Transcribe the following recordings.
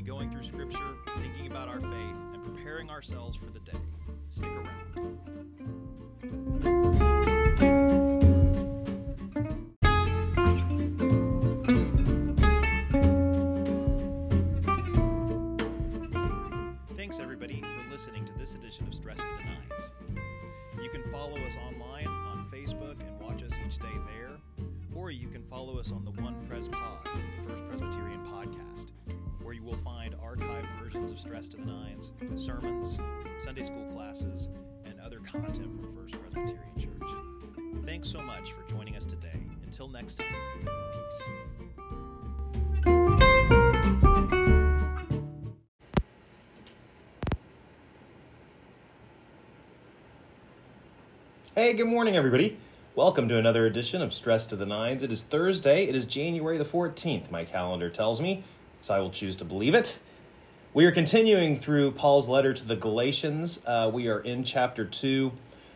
be going through Scripture, thinking about our faith, and preparing ourselves for the day. Stick around. Thanks, everybody, for listening to this edition of Stress to the Nines. You can follow us online on Facebook and watch us each day there, or you can follow us on the One Pres Pod, the First Presbyterian podcast, where you will find archived versions of Stress to the Nines, sermons, Sunday school classes, and other content from First Presbyterian Church. Thanks so much for joining us today. Until next time, peace. Hey, good morning, everybody. Welcome to another edition of Stress to the Nines. It is Thursday. It is January the 14th, my calendar tells me, so I will choose to believe it. We are continuing through Paul's letter to the Galatians. Uh, we are in chapter 2.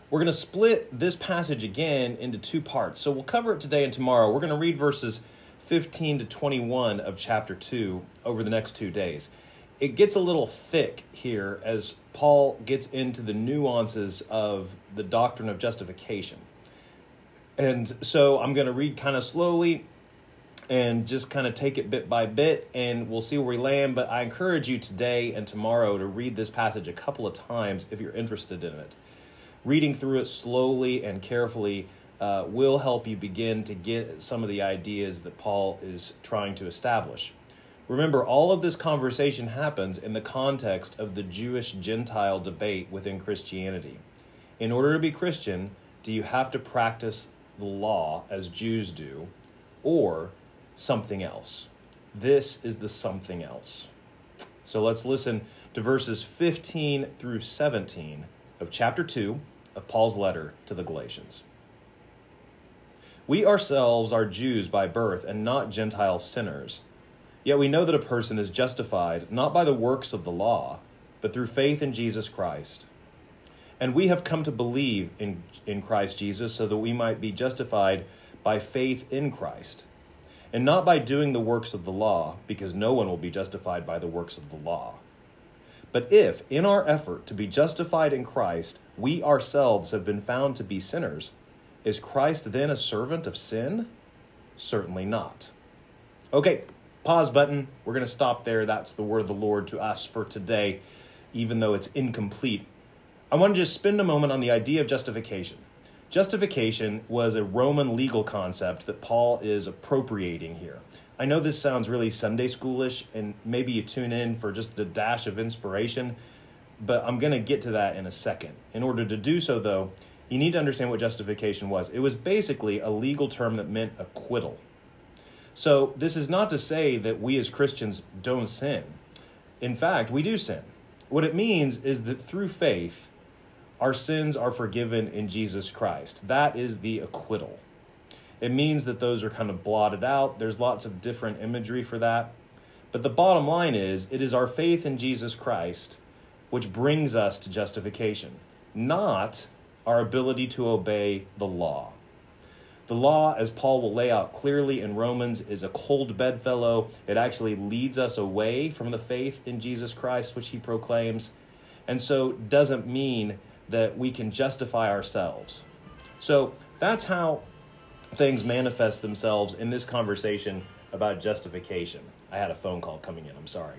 We're going to split this passage again into two parts. So we'll cover it today and tomorrow. We're going to read verses 15 to 21 of chapter 2 over the next two days. It gets a little thick here as Paul gets into the nuances of the doctrine of justification. And so I'm going to read kind of slowly and just kind of take it bit by bit, and we'll see where we land. But I encourage you today and tomorrow to read this passage a couple of times if you're interested in it. Reading through it slowly and carefully uh, will help you begin to get some of the ideas that Paul is trying to establish. Remember, all of this conversation happens in the context of the Jewish Gentile debate within Christianity. In order to be Christian, do you have to practice the law as Jews do, or something else? This is the something else. So let's listen to verses 15 through 17 of chapter 2 of Paul's letter to the Galatians. We ourselves are Jews by birth and not Gentile sinners. Yet we know that a person is justified not by the works of the law, but through faith in Jesus Christ. And we have come to believe in, in Christ Jesus so that we might be justified by faith in Christ, and not by doing the works of the law, because no one will be justified by the works of the law. But if, in our effort to be justified in Christ, we ourselves have been found to be sinners, is Christ then a servant of sin? Certainly not. Okay, pause button. We're going to stop there. That's the word of the Lord to us for today, even though it's incomplete. I want to just spend a moment on the idea of justification. Justification was a Roman legal concept that Paul is appropriating here. I know this sounds really Sunday schoolish, and maybe you tune in for just a dash of inspiration, but I'm going to get to that in a second. In order to do so, though, you need to understand what justification was. It was basically a legal term that meant acquittal. So, this is not to say that we as Christians don't sin. In fact, we do sin. What it means is that through faith, our sins are forgiven in Jesus Christ. That is the acquittal. It means that those are kind of blotted out. There's lots of different imagery for that. But the bottom line is it is our faith in Jesus Christ which brings us to justification, not our ability to obey the law. The law, as Paul will lay out clearly in Romans, is a cold bedfellow. It actually leads us away from the faith in Jesus Christ, which he proclaims, and so doesn't mean that we can justify ourselves. So that's how things manifest themselves in this conversation about justification. I had a phone call coming in, I'm sorry.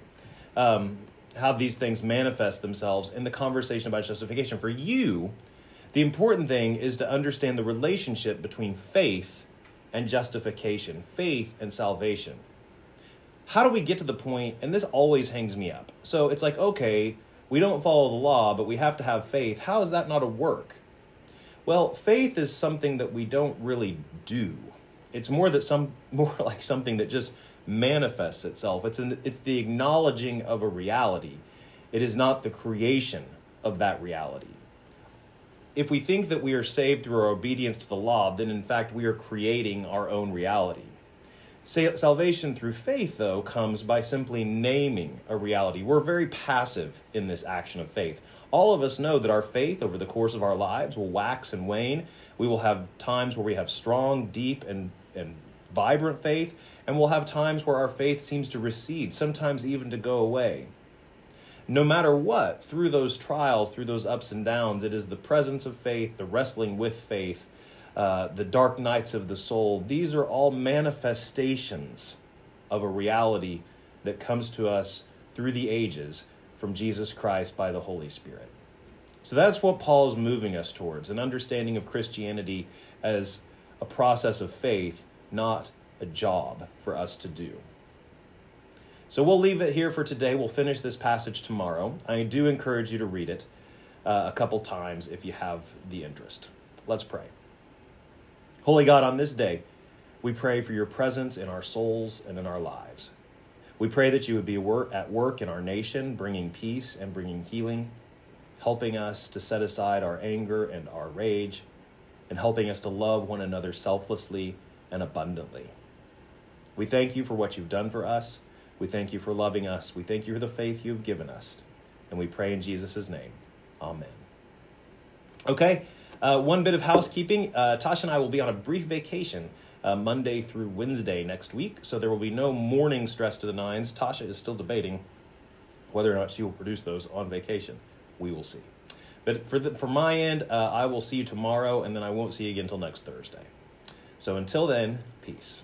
Um, how these things manifest themselves in the conversation about justification. For you, the important thing is to understand the relationship between faith and justification, faith and salvation. How do we get to the point, and this always hangs me up. So it's like, okay, we don't follow the law, but we have to have faith. How is that not a work? Well, faith is something that we don't really do. It's more that some more like something that just manifests itself. It's an, it's the acknowledging of a reality. It is not the creation of that reality. If we think that we are saved through our obedience to the law, then in fact we are creating our own reality. Salvation through faith, though, comes by simply naming a reality. We're very passive in this action of faith. All of us know that our faith over the course of our lives will wax and wane. We will have times where we have strong, deep, and, and vibrant faith, and we'll have times where our faith seems to recede, sometimes even to go away. No matter what, through those trials, through those ups and downs, it is the presence of faith, the wrestling with faith, uh, the dark nights of the soul. These are all manifestations of a reality that comes to us through the ages from Jesus Christ by the Holy Spirit. So that's what Paul is moving us towards an understanding of Christianity as a process of faith, not a job for us to do. So we'll leave it here for today. We'll finish this passage tomorrow. I do encourage you to read it uh, a couple times if you have the interest. Let's pray. Holy God, on this day, we pray for your presence in our souls and in our lives. We pray that you would be at work in our nation, bringing peace and bringing healing, helping us to set aside our anger and our rage, and helping us to love one another selflessly and abundantly. We thank you for what you've done for us. We thank you for loving us. We thank you for the faith you have given us. And we pray in Jesus' name. Amen. Okay, uh, one bit of housekeeping. Uh, Tasha and I will be on a brief vacation uh, Monday through Wednesday next week, so there will be no morning stress to the nines. Tasha is still debating whether or not she will produce those on vacation. We will see. But for the, for my end, uh, I will see you tomorrow, and then I won't see you again until next Thursday. So until then, peace.